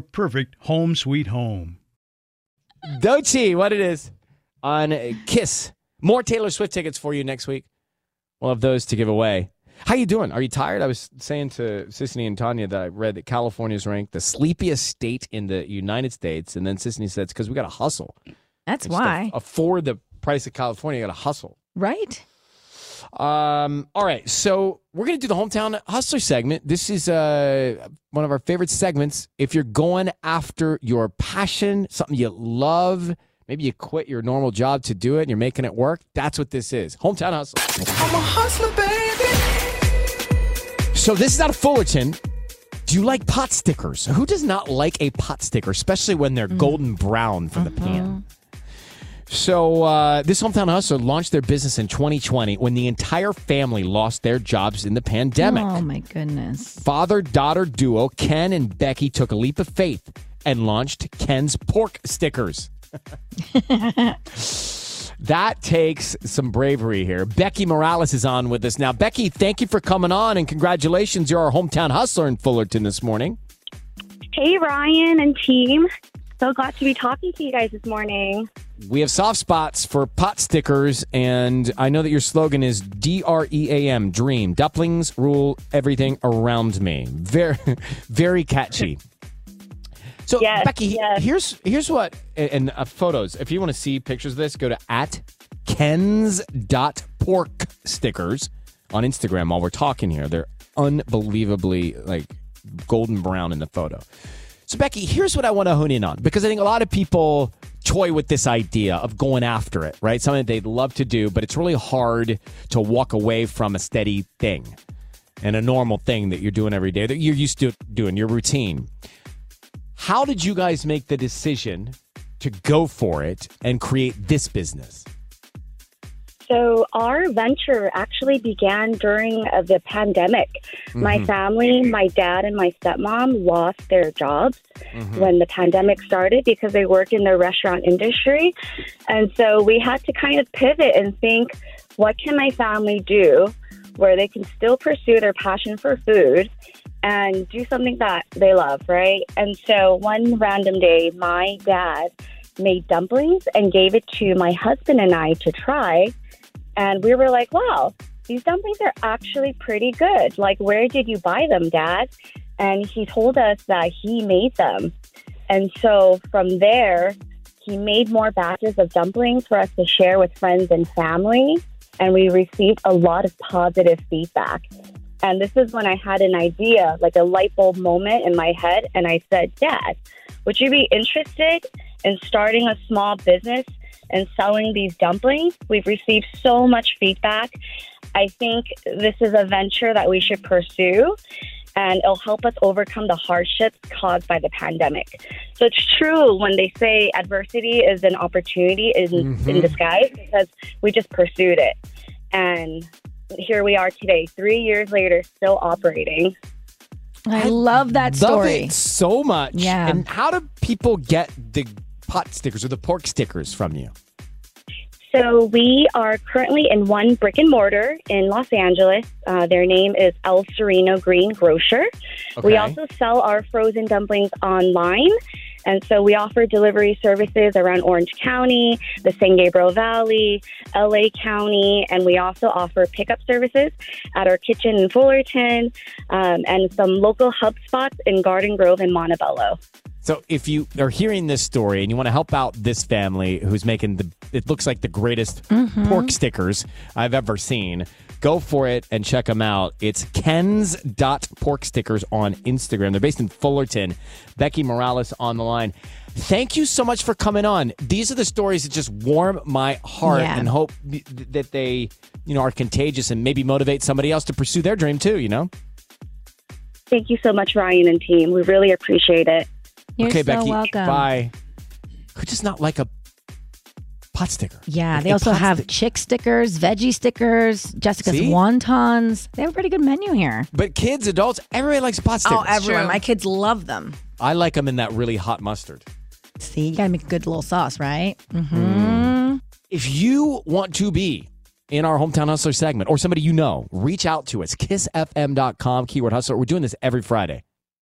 perfect home sweet home. Dochi, what it is on Kiss. More Taylor Swift tickets for you next week. We'll have those to give away. How you doing? Are you tired? I was saying to Sisanie and Tanya that I read that California is ranked the sleepiest state in the United States, and then Sisanie said it's because we got to hustle. That's Just why. afford the price of California, you got to hustle. Right? Um, all right, so we're gonna do the hometown hustler segment. This is uh one of our favorite segments. If you're going after your passion, something you love, maybe you quit your normal job to do it and you're making it work. That's what this is. Hometown hustle. I'm a hustler, baby. So this is out of Fullerton. Do you like pot stickers? Who does not like a pot sticker, especially when they're golden brown from the pan? So uh, this hometown hustler launched their business in 2020 when the entire family lost their jobs in the pandemic. Oh my goodness. Father daughter duo Ken and Becky took a leap of faith and launched Ken's pork stickers. that takes some bravery here. Becky Morales is on with us now. Becky, thank you for coming on and congratulations. You're our hometown hustler in Fullerton this morning. Hey, Ryan and team. So glad to be talking to you guys this morning. We have soft spots for pot stickers, and I know that your slogan is D R E A M, dream. Duplings rule everything around me. Very, very catchy. So, Yes, Becky, yes. here's here's what, and, uh, photos. If you want to see pictures of this, go to at Ken's dot pork stickers on Instagram while we're talking here. They're unbelievably like golden brown in the photo. So, Becky, here's what I want to hone in on because I think a lot of people toy with this idea of going after it, right? Something they'd love to do, but it's really hard to walk away from a steady thing and a normal thing that you're doing every day that you're used to doing, your routine. How did you guys make the decision to go for it and create this business? So, our venture actually began during uh, the pandemic. My family, my dad, and my stepmom lost their jobs when the pandemic started because they work in the restaurant industry. And so, we had to kind of pivot and think what can my family do where they can still pursue their passion for food and do something that they love, right? And so, one random day, my dad made dumplings and gave it to my husband and I to try. And we were like, wow, these dumplings are actually pretty good. Like, where did you buy them, Dad? And he told us that he made them. And so from there, he made more batches of dumplings for us to share with friends and family. And we received a lot of positive feedback. And this is when I had an idea, like a light bulb moment in my head. And I said, Dad, would you be interested in starting a small business and selling these dumplings? We've received so much feedback. I think this is a venture that we should pursue and it'll help us overcome the hardships caused by the pandemic. So it's true when they say adversity is an opportunity in, Mm-hmm. in disguise because we just pursued it. And here we are today, three years later, still operating. I love that Love story. it so much. Yeah. And how do people get the pot stickers or the pork stickers from you? So we are currently in one brick and mortar in Los Angeles. Uh, their name is El Sereno Green Grocer. We also sell our frozen dumplings online. And so we offer delivery services around Orange County, the San Gabriel Valley, LA County, and we also offer pickup services at our kitchen in Fullerton um, and some local hub spots in Garden Grove and Montebello. So if you are hearing this story and you want to help out this family who's making the it looks like the greatest mm-hmm. pork stickers I've ever seen, go for it and check them out. It's Ken's dot pork stickers on Instagram. They're based in Fullerton. Becky Morales on the line. Thank you so much for coming on. These are the stories that just warm my heart Yeah. and hope that they, you know, are contagious and maybe motivate somebody else to pursue their dream too, you know? Thank you so much, Ryan and team. We really appreciate it. You're okay, so Becky. welcome. Bye. Who does not like a pot sticker? Yeah, Like they also have stick- chick stickers, veggie stickers, Jessica's See? wontons. They have a pretty good menu here. But kids, adults, everybody likes pot stickers. Oh, everyone. My kids love them. I like them in that really hot mustard. See, you gotta make a good little sauce, right? Mm-hmm. If you want to be in our Hometown Hustler segment or somebody you know, reach out to us. KissFM.com, keyword hustler. We're doing this every Friday.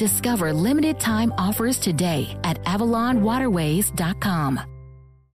Discover limited time offers today at AvalonWaterways.com.